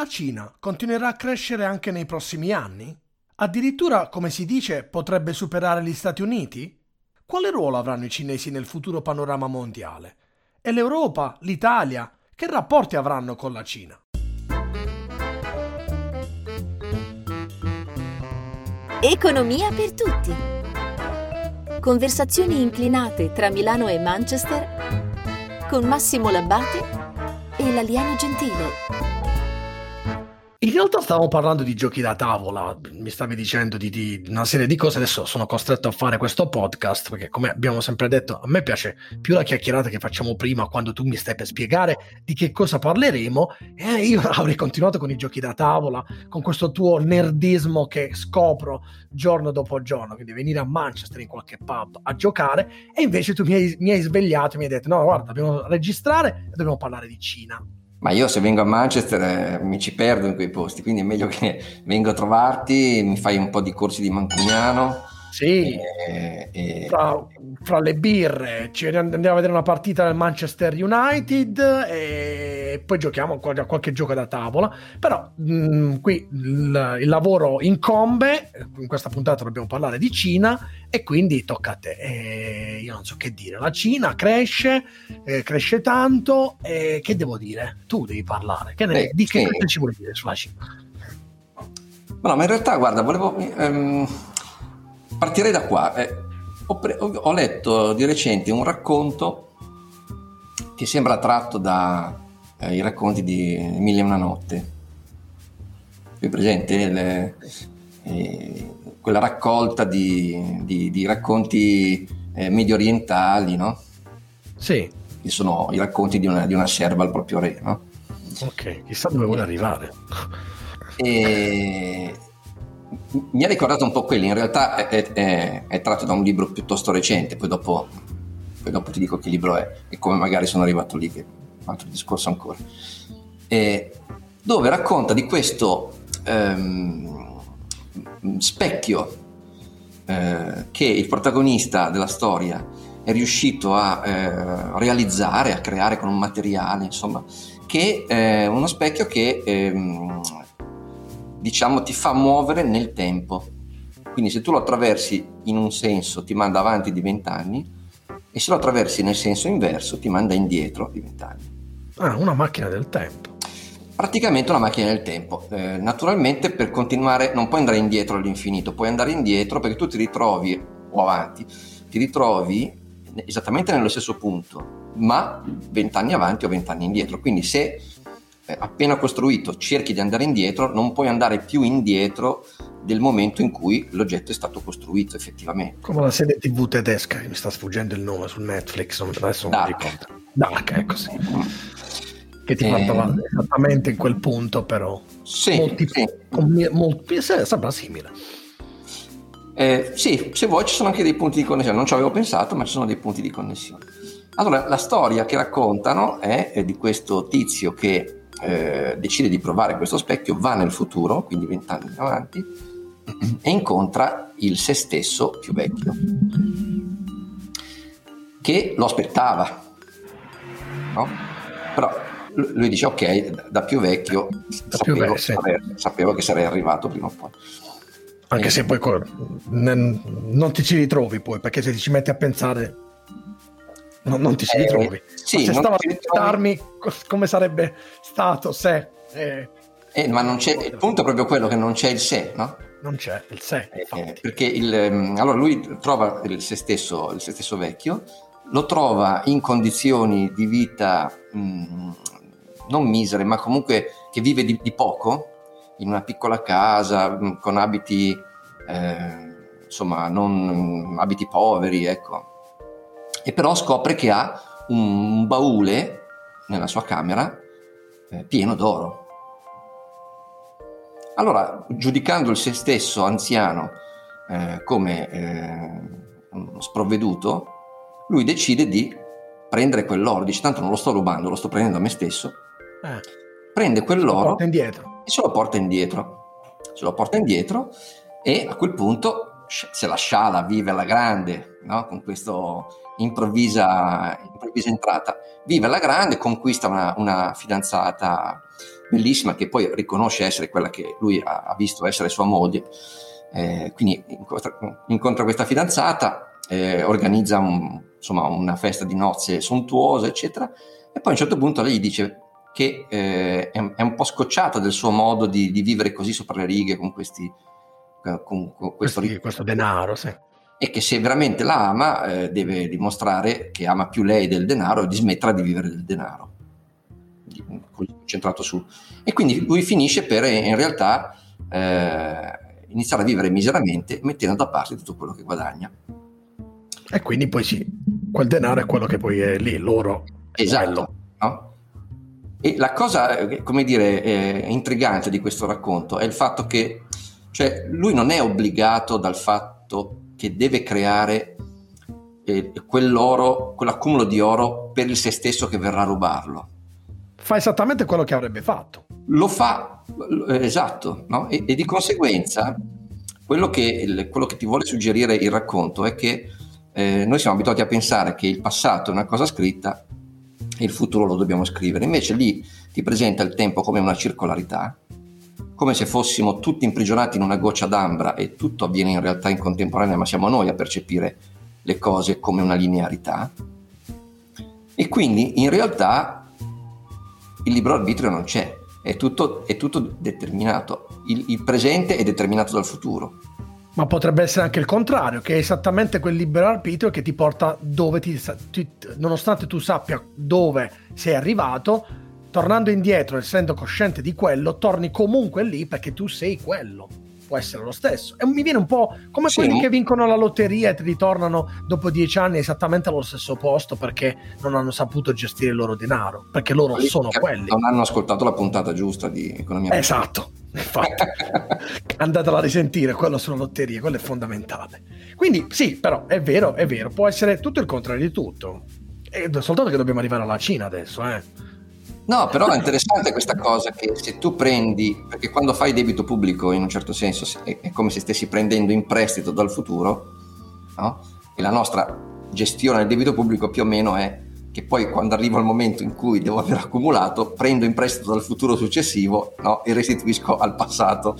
la Cina continuerà a crescere anche nei prossimi anni? Addirittura, come si dice, potrebbe superare gli Stati Uniti? Quale ruolo avranno i cinesi nel futuro panorama mondiale? E l'Europa, l'Italia, che rapporti avranno con la Cina? Economia per tutti. Conversazioni inclinate tra Milano e Manchester con Massimo Labbate e l'alieno gentile. In realtà stavamo parlando di giochi da tavola, mi stavi dicendo di, di, una serie di cose, adesso sono costretto a fare questo podcast perché come abbiamo sempre detto a me piace più la chiacchierata che facciamo prima quando tu mi stai per spiegare di che cosa parleremo e io avrei continuato con i giochi da tavola, con questo tuo nerdismo che scopro giorno dopo giorno, quindi venire a Manchester in qualche pub a giocare e invece tu mi hai, mi hai svegliato e mi hai detto no guarda dobbiamo registrare e dobbiamo parlare di Cina. Ma io se vengo a Manchester eh, mi ci perdo in quei posti, quindi è meglio che vengo a trovarti, mi fai un po' di corsi di mancuniano. Sì, e, e... Fra, fra, le birre ci andiamo a vedere una partita del Manchester United e poi giochiamo a qualche gioco da tavola. Però mh, mm, qui il, il, lavoro incombe, in questa puntata dobbiamo parlare di Cina e quindi tocca a te. E io non so che dire, la Cina cresce, eh, cresce tanto e che devo dire? Tu devi parlare, che ne, Beh, di che cosa ci vuoi dire sulla Cina? No, ma in realtà guarda, volevo... Um Partirei da qua. Eh, ho, pre- ho, letto di recente un racconto che sembra tratto dai eh, racconti di Mille e una notte. È presente? Le, eh, quella raccolta di, di, di racconti eh, medio orientali, no? Sì. Che sono i racconti di una, di una serva al proprio re, no? Ok, chissà dove vuole arrivare. E mi ha ricordato un po' quelli, in realtà è, è, è, tratto da un libro piuttosto recente, poi dopo, poi dopo, ti dico che libro è e come magari sono arrivato lì, che è un altro discorso ancora, e, dove racconta di questo ehm, specchio eh, che il protagonista della storia è riuscito a eh, realizzare, a creare con un materiale, insomma, che è uno specchio che... Ehm, diciamo, ti fa muovere nel tempo. Quindi se tu lo attraversi in un senso ti manda avanti di vent'anni e se lo attraversi nel senso inverso ti manda indietro di vent'anni. Ah, una macchina del tempo. Praticamente una macchina del tempo. Eh, naturalmente per continuare non puoi andare indietro all'infinito, puoi andare indietro perché tu ti ritrovi, o avanti, ti ritrovi esattamente nello stesso punto, ma vent'anni avanti o vent'anni indietro. Quindi se appena costruito cerchi di andare indietro, non puoi andare più indietro del momento in cui l'oggetto è stato costruito effettivamente. Come la serie tv tedesca, che mi sta sfuggendo il nome su Netflix, adesso non mi ricordo. Dark, ecco sì. Che ti eh... esattamente in quel punto, però. Sì, molti, sì. Con, molti, sembra simile. Eh, sì, se vuoi ci sono anche dei punti di connessione, non ci avevo pensato, ma ci sono dei punti di connessione. Allora, la storia che raccontano è, è di questo tizio che eh, decide di provare questo specchio, va nel futuro, quindi vent'anni avanti, e incontra il se stesso più vecchio, che lo aspettava. No? Però lui dice ok, da più vecchio, da sapevo, più vecchio sarei, sapevo, che sarei arrivato prima o poi. Anche se poi non ti ci ritrovi poi, perché se ti ci metti a pensare non, non ti ci ritrovi. Eh, sì, se stavo a aspettarmi come sarebbe stato se... Eh, eh, ma non c'è, il punto è proprio quello che non c'è il se, no? Non c'è il se. Eh, perché il, ehm, allora lui trova il se, stesso, il se stesso vecchio, lo trova in condizioni di vita mh, non misere, ma comunque che vive di, di poco, in una piccola casa, mh, con abiti, eh, insomma, non abiti poveri, ecco e però scopre che ha un baule nella sua camera eh, pieno d'oro. Allora, giudicando il se stesso anziano eh, come eh, sprovveduto, lui decide di prendere quell'oro, dice tanto non lo sto rubando, lo sto prendendo a me stesso, eh. prende quell'oro e se lo porta indietro. Se lo porta indietro e a quel punto se la sciala vive alla grande, no? con questo improvvisa, improvvisa entrata. Vive alla grande, conquista una, una fidanzata bellissima che poi riconosce essere quella che lui ha, ha visto essere sua moglie. Eh, quindi incontra, incontra, questa fidanzata, eh, organizza un, insomma, una festa di nozze sontuosa, eccetera, e poi a un certo punto lei gli dice che eh, è, è, un po' scocciata del suo modo di, di, vivere così sopra le righe con, questi, con, con questo, Questi, questo denaro, sì. E che se veramente la ama eh, deve dimostrare che ama più lei del denaro e di smettere di vivere del denaro. Concentrato su. E quindi lui finisce per in realtà eh, iniziare a vivere miseramente mettendo da parte tutto quello che guadagna. E quindi poi sì quel denaro è quello che poi è lì loro. Esatto no? e la cosa eh, come dire eh, intrigante di questo racconto è il fatto che cioè, lui non è obbligato dal fatto che deve creare eh, quell'oro, quell'accumulo di oro per il se stesso che verrà a rubarlo. Fa esattamente quello che avrebbe fatto. Lo fa, eh, esatto, no? e, e, di conseguenza quello che, quello che, ti vuole suggerire il racconto è che eh, noi siamo abituati a pensare che il passato è una cosa scritta e il futuro lo dobbiamo scrivere, invece lì ti presenta il tempo come una circolarità come se fossimo tutti imprigionati in una goccia d'ambra e tutto avviene in realtà in contemporanea, ma siamo noi a percepire le cose come una linearità. E quindi in realtà il libero arbitrio non c'è, è tutto, è tutto determinato. Il, il presente è determinato dal futuro. Ma potrebbe essere anche il contrario, che è esattamente quel libero arbitrio che ti porta dove ti, ti, nonostante tu sappia dove sei arrivato, tornando indietro, essendo cosciente di quello, torni comunque lì perché tu sei quello. Può essere lo stesso. E mi viene un po' come sì. quelli che vincono la lotteria e ti ritornano dopo dieci anni esattamente allo stesso posto perché non hanno saputo gestire il loro denaro, perché loro quelli sono quelli. Non hanno ascoltato la puntata giusta di economia. Esatto, infatti. Andatela a risentire, quello sono lotterie, quello è fondamentale. Quindi sì, però è vero, è vero, può essere tutto il contrario di tutto. È soltanto che dobbiamo arrivare alla Cina adesso, eh No, però è interessante questa cosa che se tu prendi, perché quando fai debito pubblico in un certo senso è, come se stessi prendendo in prestito dal futuro, no? E la nostra gestione del debito pubblico più o meno è che poi quando arriva il momento in cui devo aver accumulato, prendo in prestito dal futuro successivo no? e restituisco al passato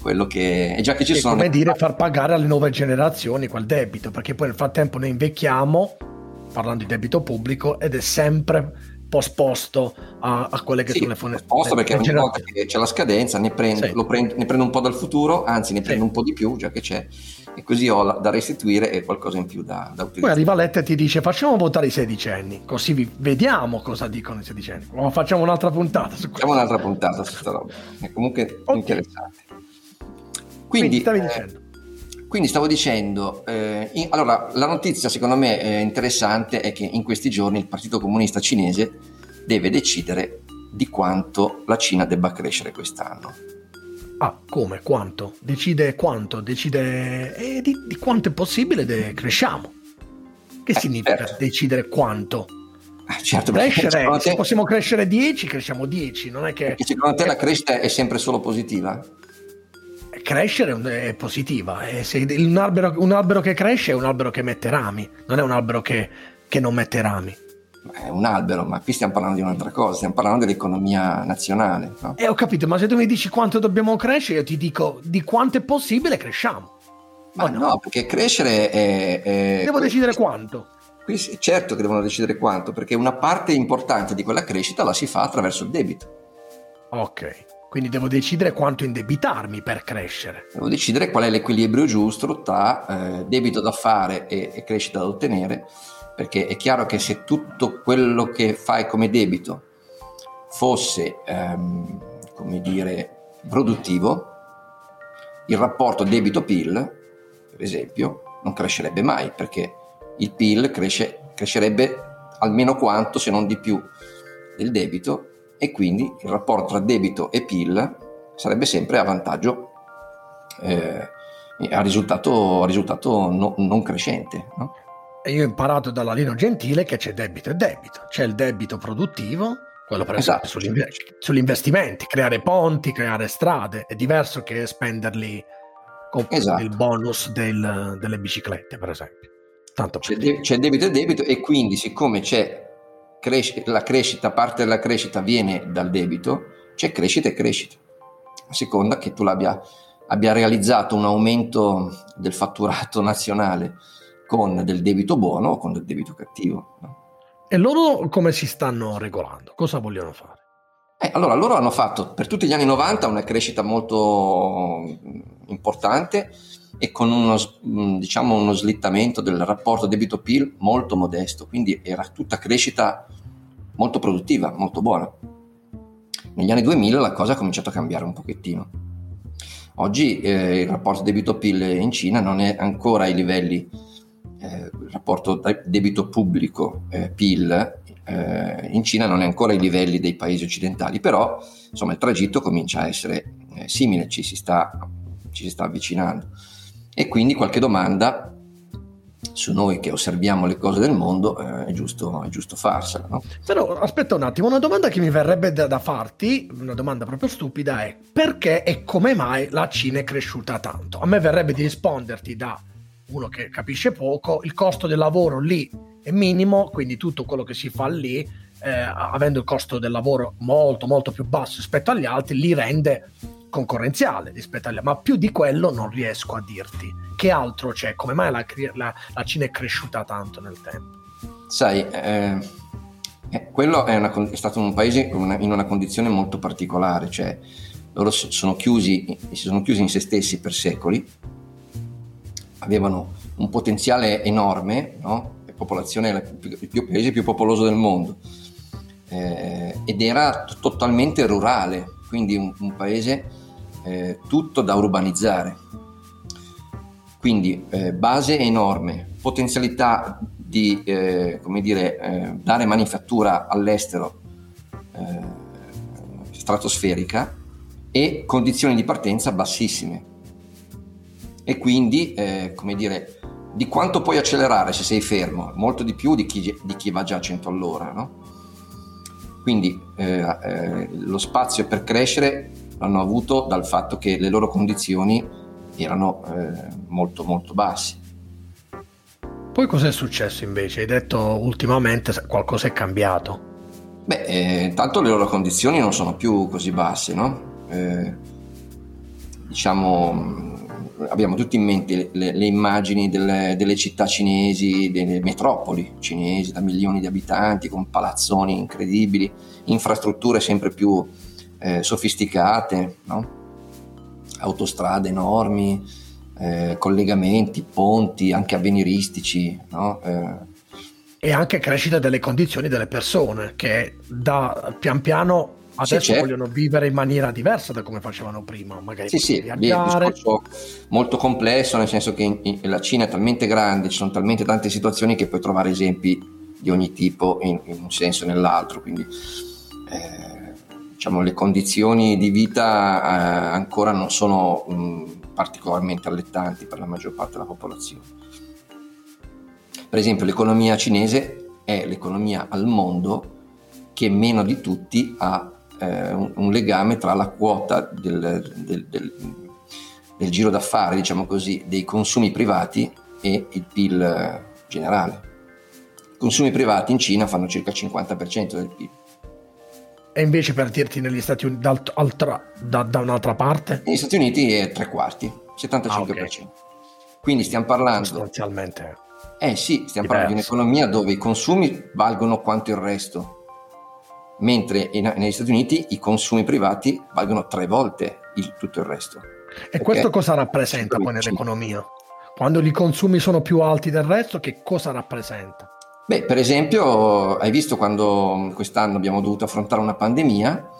quello che è già che ci e sono. Come dire, far pagare alle nuove generazioni quel debito, perché poi nel frattempo noi invecchiamo, parlando di debito pubblico, ed è sempre posposto a, a quelle che sì, sono le fonti. Posposto perché ogni volta che c'è la scadenza ne prendo, sì. prendo, ne prendo, un po' dal futuro, anzi ne prendo sì. un po' di più già che c'è e così ho la, da restituire e qualcosa in più da, da utilizzare. Poi arriva Letta e ti dice facciamo votare i sedicenni, così vi, vediamo cosa dicono i sedicenni. O facciamo un'altra puntata su questo. Facciamo un'altra puntata su questa roba, è comunque okay. interessante. Quindi, Quindi stavi eh, dicendo quindi stavo dicendo, eh, in, allora la notizia secondo me eh, interessante è che in questi giorni il Partito Comunista Cinese deve decidere di quanto la Cina debba crescere quest'anno. Ah, come? Quanto? Decide quanto? Decide eh, di, di, quanto è possibile de- cresciamo. Che eh, significa certo. decidere quanto? Eh, certo, crescere, te... se possiamo crescere 10, cresciamo 10, non è che... Perché secondo te la crescita è sempre solo positiva? Crescere è positiva. Un, albero, un, albero, che cresce è un albero che mette rami, non è un albero che, che non mette rami. È un albero, ma qui stiamo parlando di un'altra cosa, stiamo parlando dell'economia nazionale. No? Eh, ho capito, ma se tu mi dici quanto dobbiamo crescere, io ti dico di quanto è possibile cresciamo. Ma no? no? perché crescere è... è Devo decidere quanto. Qui, certo che devono decidere quanto, perché una parte importante di quella crescita la si fa attraverso il debito. Ok. Quindi devo decidere quanto indebitarmi per crescere. Devo decidere qual è l'equilibrio giusto tra eh, debito da fare e, e, crescita da ottenere, perché è chiaro che se tutto quello che fai come debito fosse, ehm, come dire, produttivo, il rapporto debito-PIL, per esempio, non crescerebbe mai, perché il PIL cresce, crescerebbe almeno quanto, se non di più, del debito e quindi il rapporto tra debito e PIL sarebbe sempre a vantaggio, eh, a risultato, a risultato no, non crescente. No? E io ho imparato dalla Lino Gentile che c'è debito e debito. C'è il debito produttivo, quello per esempio esatto. sugli, sugli, investimenti, creare ponti, creare strade, è diverso che spenderli con esatto. il bonus del, delle biciclette, per esempio. Tanto c'è, de- c'è debito e debito e quindi siccome c'è cresce, la crescita, parte della crescita viene dal debito, c'è crescita e crescita, a seconda che tu l'abbia abbia realizzato un aumento del fatturato nazionale con del debito buono o con del debito cattivo. No? E loro come si stanno regolando? Cosa vogliono fare? Eh, allora, loro hanno fatto per tutti gli anni 90 una crescita molto importante e con uno, diciamo, uno slittamento del rapporto debito-PIL molto modesto, quindi era tutta crescita molto produttiva, molto buona. Negli anni 2000 la cosa ha cominciato a cambiare un pochettino. Oggi eh, il rapporto debito-PIL in Cina non è ancora ai livelli, eh, il rapporto debito pubblico eh, eh, in Cina non è ancora ai livelli dei paesi occidentali, però insomma il tragitto comincia a essere eh, simile, ci si, sta, ci si sta avvicinando. E quindi qualche domanda su noi che osserviamo le cose del mondo eh, è, giusto, è, giusto, farsela. No? Però aspetta un attimo, una domanda che mi verrebbe da, da, farti, una domanda proprio stupida è perché e come mai la Cina è cresciuta tanto? A me verrebbe di risponderti da uno che capisce poco, il costo del lavoro lì è minimo, quindi tutto quello che si fa lì, eh, avendo il costo del lavoro molto molto più basso rispetto agli altri, li rende concorrenziale rispetto agli altri, ma più di quello non riesco a dirti. Che altro c'è? Come mai la, la, la Cina è cresciuta tanto nel tempo? Sai, eh, eh, quello è, una, è, stato un paese una, in una condizione molto particolare, cioè loro sono chiusi, si sono chiusi in se stessi per secoli, avevano un potenziale enorme, no? la popolazione è il, più, paese più popoloso del mondo, eh, ed era t- totalmente rurale, quindi un, un paese eh, tutto da urbanizzare. Quindi eh, base enorme, potenzialità di eh, dire, eh, dare manifattura all'estero eh, stratosferica e condizioni di partenza bassissime. E quindi, eh, come dire, di quanto puoi accelerare se sei fermo? Molto di più di chi, di chi va già a 100 all'ora, no? Quindi eh, lo spazio per crescere l'hanno avuto dal fatto che le loro condizioni erano eh, molto molto basse. Poi cos'è successo invece? Hai detto ultimamente qualcosa è cambiato. Beh, eh, tanto le loro condizioni non sono più così basse, no? Eh, diciamo, abbiamo tutti in mente le, le immagini delle, delle, città cinesi, delle metropoli cinesi da milioni di abitanti, con palazzoni incredibili, infrastrutture sempre più eh, sofisticate, no? autostrade enormi, eh, collegamenti, ponti, anche avveniristici. No? Eh. E anche crescita delle condizioni delle persone che da pian piano adesso sì, certo. vogliono vivere in maniera diversa da come facevano prima, magari sì, sì, viaggiare. È un molto complesso, nel senso che in, in, la Cina è talmente grande, ci sono talmente tante situazioni che puoi trovare esempi di ogni tipo in, in un senso o nell'altro, quindi eh, diciamo, le condizioni di vita eh, ancora non sono mh, particolarmente allettanti per la maggior parte della popolazione. Per esempio l'economia cinese è l'economia al mondo che meno di tutti ha eh, un, un, legame tra la quota del, del, del, del giro d'affari, diciamo così, dei consumi privati e il PIL generale. I consumi privati in Cina fanno circa il 50% del PIL e invece per dirti negli Stati Uniti da, da, un'altra parte? Negli Stati Uniti è tre quarti, 75%. Ah, okay. Quindi stiamo parlando... Sostanzialmente. Eh sì, stiamo diverso. parlando di un'economia dove i consumi valgono quanto il resto, mentre in, negli Stati Uniti i consumi privati valgono tre volte il, tutto il resto. E questo cosa rappresenta poi nell'economia? Quando i consumi sono più alti del resto, che cosa rappresenta? Beh, per esempio, hai visto quando quest'anno abbiamo dovuto affrontare una pandemia,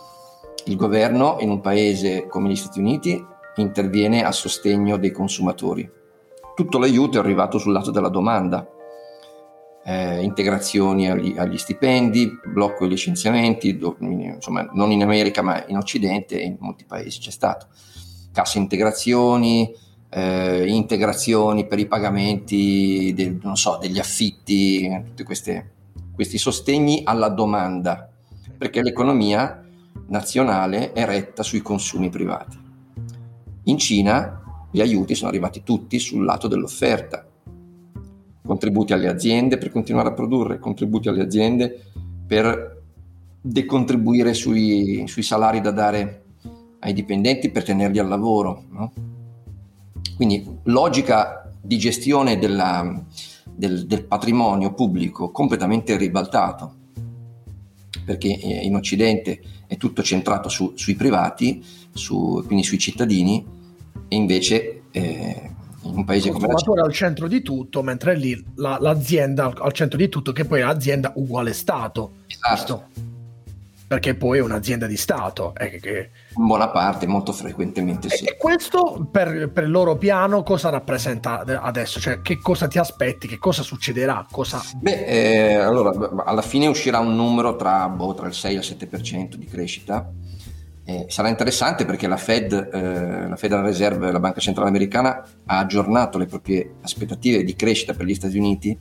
il governo in un paese come gli Stati Uniti interviene a sostegno dei consumatori. Tutto l'aiuto è arrivato sul lato della domanda, eh, integrazioni agli, agli, stipendi, blocco dei licenziamenti, do, insomma non in America ma in Occidente e in molti paesi c'è stato, cassa integrazioni, eh, integrazioni per i pagamenti del, so, degli affitti, tutti questi sostegni alla domanda, perché l'economia nazionale è retta sui consumi privati. In Cina gli aiuti sono arrivati tutti sul lato dell'offerta, contributi alle aziende per continuare a produrre, contributi alle aziende per decontribuire sui, sui salari da dare ai dipendenti per tenerli al lavoro. No? Quindi logica di gestione della, del, del, patrimonio pubblico completamente ribaltato, perché eh, in Occidente è tutto centrato su, sui privati, su, quindi sui cittadini, e invece eh, in un paese come la Cina... al centro di tutto, mentre lì la, l'azienda al centro di tutto, che poi è l'azienda uguale Stato. Esatto. Questo perché poi è un'azienda di Stato. Eh, che... In buona parte, molto frequentemente sì. E questo per, per, il loro piano cosa rappresenta adesso? Cioè, che cosa ti aspetti? Che cosa succederà? Cosa... Beh, eh, allora, alla fine uscirà un numero tra, boh, tra il 6 e il 7% di crescita. Eh, sarà interessante perché la Fed, eh, la Federal Reserve, la Banca Centrale Americana, ha aggiornato le proprie aspettative di crescita per gli Stati Uniti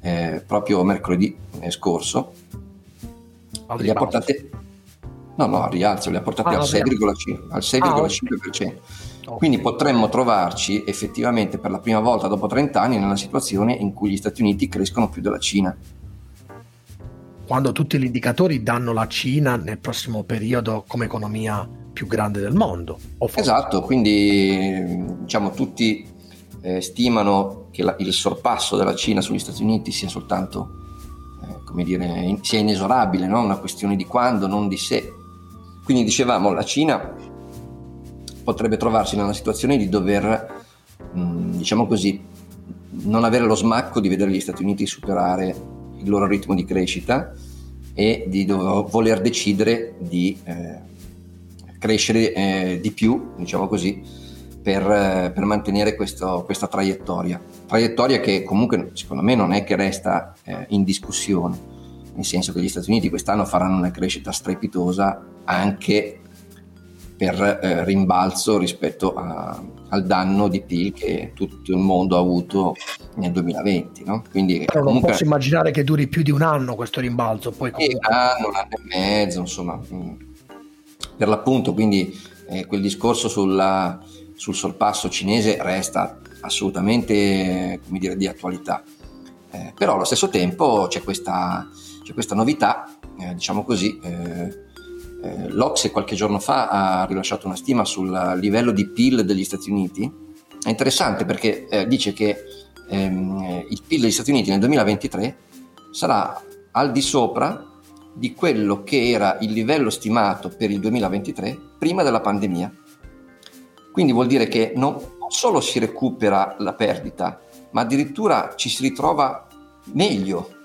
eh, proprio mercoledì eh, scorso li ha portate no no rialzo li ha portati ah, al 6,5%, al 6,5%. Ah, okay. quindi potremmo trovarci effettivamente per la prima volta dopo 30 anni nella situazione in cui gli Stati Uniti crescono più della Cina quando tutti gli indicatori danno la Cina nel prossimo periodo come economia più grande del mondo esatto quindi diciamo tutti eh, stimano che la, il sorpasso della Cina sugli Stati Uniti sia soltanto come dire, sia inesorabile, no? una questione di quando, non di se. Quindi dicevamo, la Cina potrebbe trovarsi in una situazione di dover, mh, diciamo così, non avere lo smacco di vedere gli Stati Uniti superare il loro ritmo di crescita e di voler decidere di eh, crescere eh, di più, diciamo così, per, eh, per mantenere questo, questa traiettoria. Traiettoria che comunque secondo me non è che resta eh, in discussione, nel senso che gli Stati Uniti quest'anno faranno una crescita strepitosa anche per eh, rimbalzo rispetto a, al danno di PIL che tutto il mondo ha avuto nel 2020. No? Quindi, Però comunque, non posso immaginare che duri più di un anno questo rimbalzo. Poi comunque... Un anno, un anno e mezzo, insomma, mm. per l'appunto, quindi eh, quel discorso sulla, sul sorpasso cinese resta assolutamente dire, di attualità. Eh, però allo stesso tempo c'è questa, c'è questa novità, eh, diciamo così, eh, eh l'Ocse qualche giorno fa ha rilasciato una stima sul livello di PIL degli Stati Uniti. È interessante perché eh, dice che ehm, il PIL degli Stati Uniti nel 2023 sarà al di sopra di quello che era il livello stimato per il 2023 prima della pandemia. Quindi vuol dire che non solo si recupera la perdita, ma addirittura ci si ritrova meglio.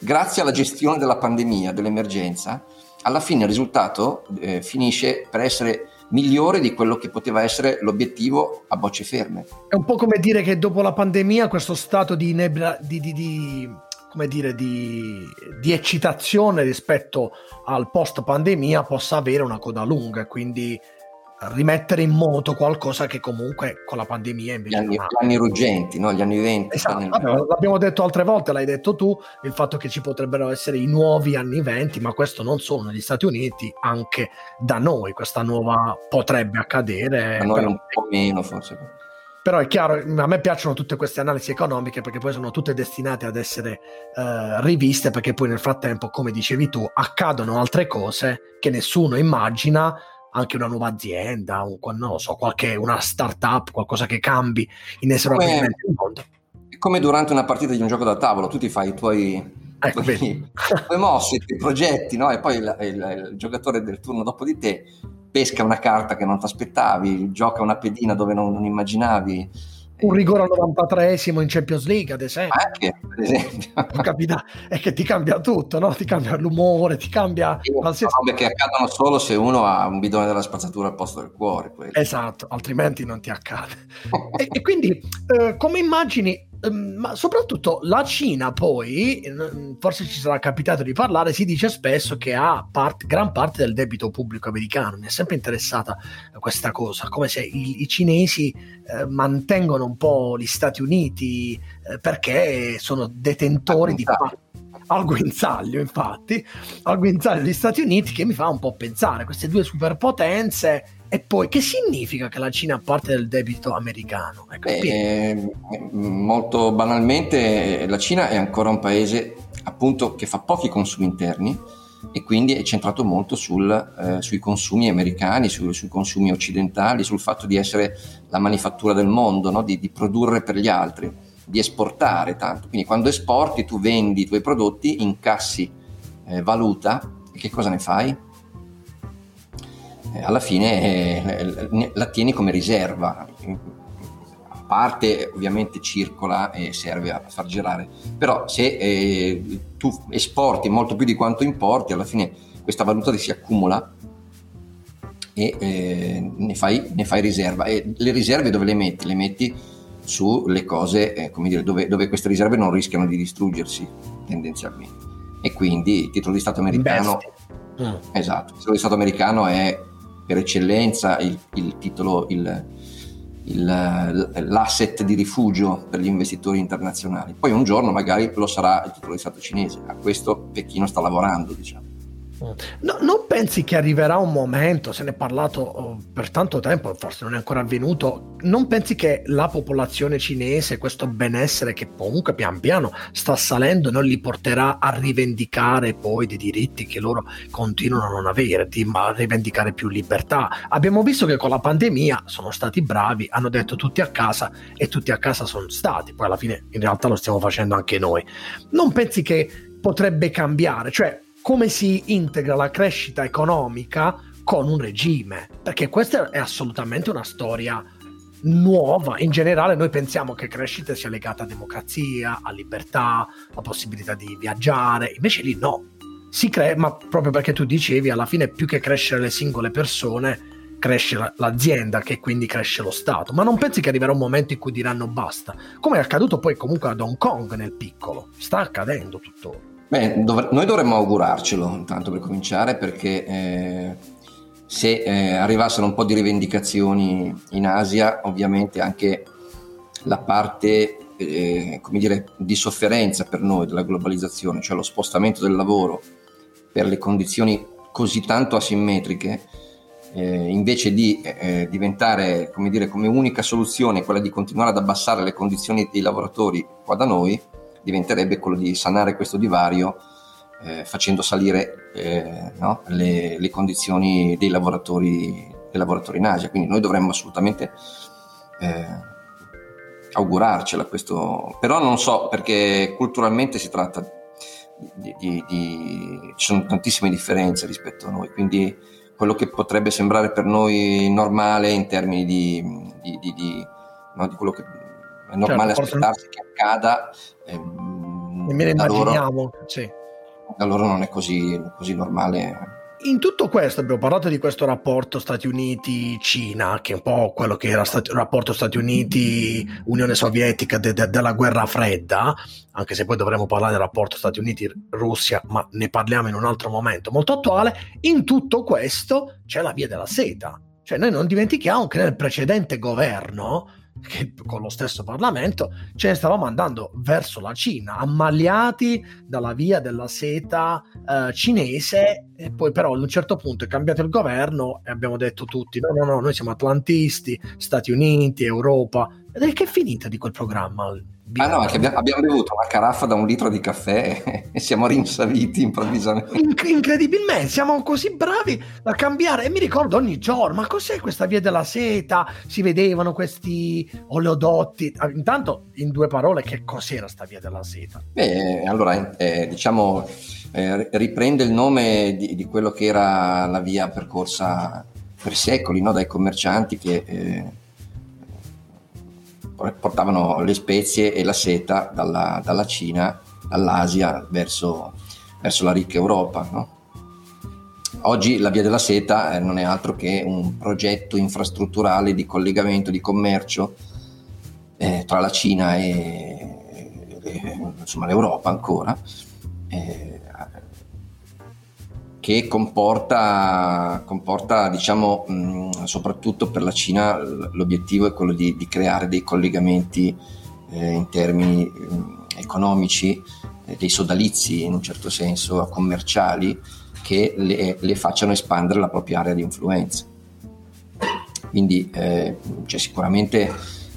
Grazie alla gestione della pandemia, dell'emergenza, alla fine il risultato eh, finisce per essere migliore di quello che poteva essere l'obiettivo a bocce ferme. È un po' come dire che dopo la pandemia questo stato di, nebra, di, di, di come dire, di, di, eccitazione rispetto al post pandemia possa avere una coda lunga, quindi rimettere in moto qualcosa che comunque con la pandemia invece gli anni, gli anni ruggenti, no? gli anni 20 esatto. Anni... Vabbè, l'abbiamo detto altre volte, l'hai detto tu il fatto che ci potrebbero essere i nuovi anni 20 ma questo non solo negli Stati Uniti anche da noi questa nuova potrebbe accadere a noi però... un po' meno forse però è chiaro, a me piacciono tutte queste analisi economiche perché poi sono tutte destinate ad essere eh, riviste perché poi nel frattempo, come dicevi tu, accadono altre cose che nessuno immagina anche una nuova azienda, un, non lo so, qualche, una startup, qualcosa che cambi inesorabilmente il mondo. È come durante una partita di un gioco da tavolo, tu ti fai i tuoi, ecco, tuoi, tuoi mosse, i tuoi progetti, no? e poi il, il, il, giocatore del turno dopo di te pesca una carta che non ti aspettavi, gioca una pedina dove non, non immaginavi un rigore al 93esimo in Champions League, ad esempio. Anche, ad esempio. Capita, è che ti cambia tutto, no? Ti cambia l'umore, ti cambia qualsiasi cosa. che accadono solo se uno ha un bidone della spazzatura al posto del cuore. Quello. Esatto, altrimenti non ti accade. e, e, quindi, eh, come immagini, ma soprattutto la Cina poi, forse ci sarà capitato di parlare, si dice spesso che ha part, gran parte del debito pubblico americano, mi è sempre interessata questa cosa, come se i, i cinesi eh, mantengono un po' gli Stati Uniti eh, perché sono detentori di parte al guinzaglio, infatti, al guinzaglio degli Stati Uniti che mi fa un po' pensare, queste due superpotenze e poi che significa che la Cina ha parte del debito americano? Ecco, eh, molto banalmente la Cina è ancora un paese appunto che fa pochi consumi interni e quindi è centrato molto sul, eh, sui consumi americani, su, sui consumi occidentali, sul fatto di essere la manifattura del mondo, no? di, di, produrre per gli altri, di esportare tanto. Quindi quando esporti tu vendi i tuoi prodotti, incassi eh, valuta e che cosa ne fai? Eh, alla fine eh, la tieni come riserva parte ovviamente circola e serve a far girare, però se eh, tu esporti molto più di quanto importi, alla fine questa valuta si accumula e eh, ne, fai, ne, fai, riserva. E le riserve dove le metti? Le metti sulle cose, eh, come dire, dove, dove, queste riserve non rischiano di distruggersi tendenzialmente. E quindi il titolo di Stato americano... Mm. Esatto, il titolo di Stato americano è per eccellenza il, il titolo, il, l'asset di rifugio per gli investitori internazionali. Poi un giorno magari lo sarà il titolo di Stato cinese, a questo Pechino sta lavorando, diciamo. No, non pensi che arriverà un momento, se ne è parlato oh, per tanto tempo, forse non è ancora avvenuto, non pensi che la popolazione cinese, questo benessere che comunque pian piano sta salendo, non li porterà a rivendicare poi dei diritti che loro continuano a non avere, a rivendicare più libertà? Abbiamo visto che con la pandemia sono stati bravi, hanno detto tutti a casa e tutti a casa sono stati, poi alla fine in realtà lo stiamo facendo anche noi. Non pensi che potrebbe cambiare? Cioè, come si integra la crescita economica con un regime, perché questa è assolutamente una storia nuova. In generale noi pensiamo che crescita sia legata a democrazia, a libertà, a possibilità di viaggiare, invece lì no. Si crea, ma proprio perché tu dicevi, alla fine più che crescere le singole persone, cresce l'azienda che quindi cresce lo Stato. Ma non pensi che arriverà un momento in cui diranno basta? Come è accaduto poi comunque ad Hong Kong nel piccolo. Sta accadendo tuttora. Beh, dov- noi dovremmo augurarcelo, intanto per cominciare, perché eh, se eh, arrivassero un po' di rivendicazioni in Asia, ovviamente anche la parte eh, dire, di sofferenza per noi della globalizzazione, cioè lo spostamento del lavoro per le condizioni così tanto asimmetriche, eh, invece di eh, diventare come, dire, come unica soluzione quella di continuare ad abbassare le condizioni dei lavoratori qua da noi, diventerebbe quello di sanare questo divario eh, facendo salire eh, no, le, le, condizioni dei lavoratori, dei lavoratori in Asia. Quindi noi dovremmo assolutamente eh, augurarcela questo, però non so perché culturalmente si tratta di, di, di, ci sono tantissime differenze rispetto a noi, quindi quello che potrebbe sembrare per noi normale in termini di, no, quello che è normale certo, aspettarsi che accada. Ehm, Nemmeno immaginiamo, loro, sì. Da loro non è così, così normale in tutto questo abbiamo parlato di questo rapporto Stati Uniti-Cina, che è un po' quello che era il rapporto Stati Uniti-Unione Sovietica de- de- della guerra fredda, anche se poi dovremo parlare del rapporto Stati Uniti-Russia, ma ne parliamo in un altro momento molto attuale. In tutto questo c'è la via della seta. Cioè noi non dimentichiamo che nel precedente governo che con lo stesso Parlamento ce ne stavamo andando verso la Cina, ammaliati dalla via della seta eh, cinese, e poi però ad un certo punto è cambiato il governo e abbiamo detto tutti no, no, no, noi siamo atlantisti, Stati Uniti, Europa. Ed è che è finita di quel programma? Ah no, abbiamo, abbiamo, bevuto una caraffa da un litro di caffè e siamo rinsaliti improvvisamente. Inc- incredibilmente, siamo così bravi a cambiare. E mi ricordo ogni giorno, ma cos'è questa via della seta? Si vedevano questi oleodotti. Ah, intanto, in due parole, che cos'era sta via della seta? Beh, allora, eh, diciamo, eh, riprende il nome di, di, quello che era la via percorsa per secoli no? dai commercianti che... Eh, portavano le spezie e la seta dalla, dalla Cina, dall'Asia verso, verso, la ricca Europa. No? Oggi la via della seta eh, non è altro che un progetto infrastrutturale di collegamento, di commercio eh, tra la Cina e, e insomma, l'Europa ancora. Eh, che comporta, comporta diciamo, mh, soprattutto per la Cina l'obiettivo è quello di, di creare dei collegamenti eh, in termini mh, economici, eh, dei sodalizi in un certo senso commerciali che le, le, facciano espandere la propria area di influenza. Quindi eh, c'è sicuramente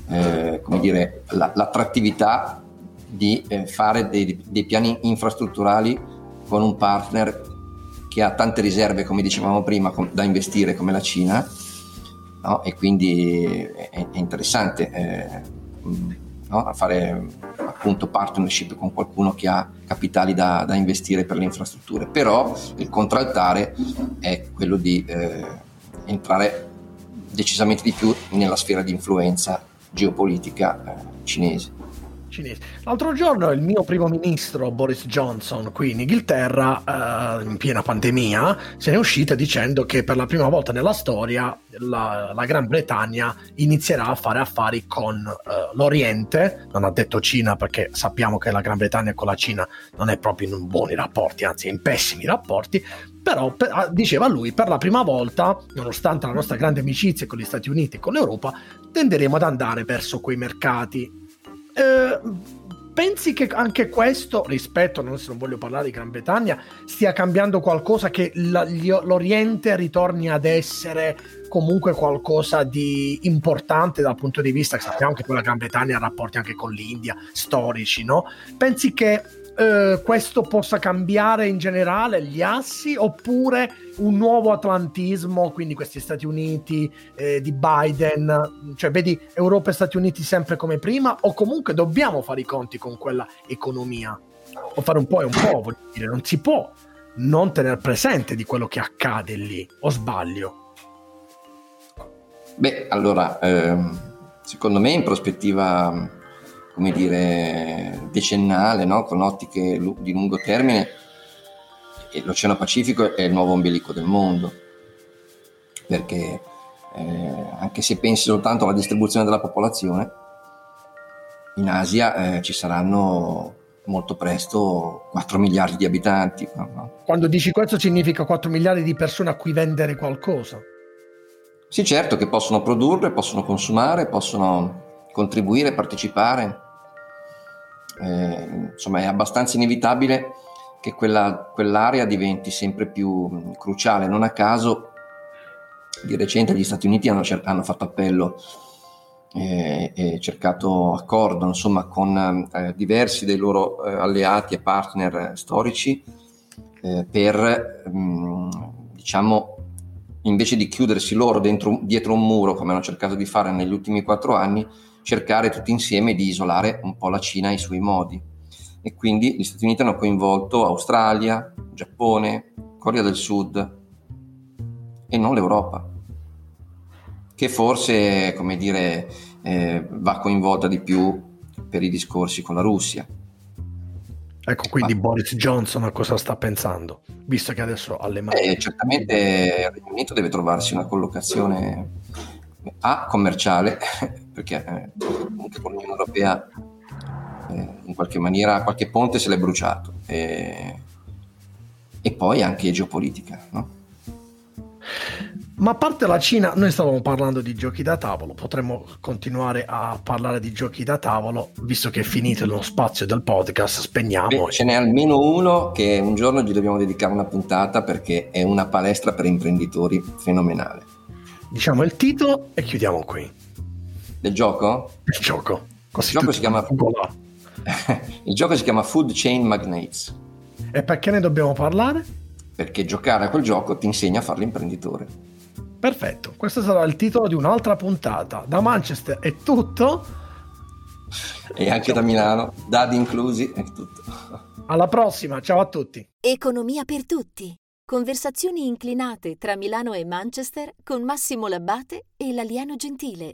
eh, dire, la, l'attrattività di eh, fare dei, dei piani infrastrutturali con un partner che ha tante riserve, come dicevamo prima, com- da investire come la Cina, no? e quindi è, è interessante eh, no? fare appunto partnership con qualcuno che ha capitali da, da, investire per le infrastrutture. Però il contraltare è quello di eh, entrare decisamente di più nella sfera di influenza geopolitica eh, cinese cinesi. L'altro giorno il mio primo ministro Boris Johnson qui in Inghilterra, eh, in piena pandemia, se ne è uscita dicendo che per la prima volta nella storia la, la Gran Bretagna inizierà a fare affari con eh, l'Oriente, non ha detto Cina perché sappiamo che la Gran Bretagna con la Cina non è proprio in buoni rapporti, anzi in pessimi rapporti, però per, ah, diceva lui per la prima volta nonostante la nostra grande amicizia con gli Stati Uniti e con l'Europa tenderemo ad andare verso quei mercati eh, pensi che anche questo, rispetto, non, non voglio parlare di Gran Bretagna, stia cambiando qualcosa, che la, l'Oriente ritorni ad essere comunque qualcosa di importante dal punto di vista che sappiamo che poi la Gran Bretagna ha rapporti anche con l'India, storici, no? Pensi che eh, questo possa cambiare in generale gli assi oppure un nuovo atlantismo, quindi questi Stati Uniti eh, di Biden, cioè vedi Europa e Stati Uniti sempre come prima o comunque dobbiamo fare i conti con quella economia? O fare un po' e un po', voglio dire, non si può non tenere presente di quello che accade lì, o sbaglio? Beh, allora, ehm, secondo me in prospettiva come dire, decennale, no? con ottiche di lungo termine, l'Oceano Pacifico è il nuovo ombelico del mondo, perché eh, anche se pensi soltanto alla distribuzione della popolazione, in Asia eh, ci saranno molto presto 4 miliardi di abitanti. No? Quando dici questo significa 4 miliardi di persone a cui vendere qualcosa. Sì, certo, che possono produrre, possono consumare, possono contribuire, partecipare. Eh, insomma, è abbastanza inevitabile che quella, quell'area diventi sempre più cruciale. Non a caso, di recente gli Stati Uniti hanno, hanno fatto appello eh, e cercato accordo insomma, con eh, diversi dei loro eh, alleati e partner storici eh, per, mh, mm, diciamo, invece di chiudersi loro dentro, dietro un muro, come hanno cercato di fare negli ultimi quattro anni, cercare tutti insieme di isolare un po' la Cina ai suoi modi. E quindi gli Stati Uniti hanno coinvolto Australia, Giappone, Corea del Sud e non l'Europa, che forse, come dire, eh, va coinvolta di più per i discorsi con la Russia. Ecco, quindi Ma, Boris Johnson a cosa sta pensando, visto che adesso ha le mani. Eh, certamente il Regno Unito deve trovarsi una collocazione A commerciale, perché eh, comunque con l'Unione Europea eh, in qualche maniera qualche ponte se l'è bruciato, e, e poi anche geopolitica. No? Ma a parte la Cina, noi stavamo parlando di giochi da tavolo, potremmo continuare a parlare di giochi da tavolo, visto che è finito lo spazio del podcast, spegniamo. Beh, ce n'è almeno uno che un giorno gli dobbiamo dedicare una puntata perché è una palestra per imprenditori fenomenale. Diciamo il titolo e chiudiamo qui. Del gioco? Il gioco. Il gioco, si chiama... il gioco si chiama Food Chain Magnates. E perché ne dobbiamo parlare? Perché giocare a quel gioco ti insegna a fare l'imprenditore. Perfetto, questo sarà il titolo di un'altra puntata. Da Manchester è tutto. E anche da Milano, dadi inclusi, è tutto. Alla prossima, ciao a tutti. Economia per tutti. Conversazioni inclinate tra Milano e Manchester con Massimo Labbate e l'alieno gentile.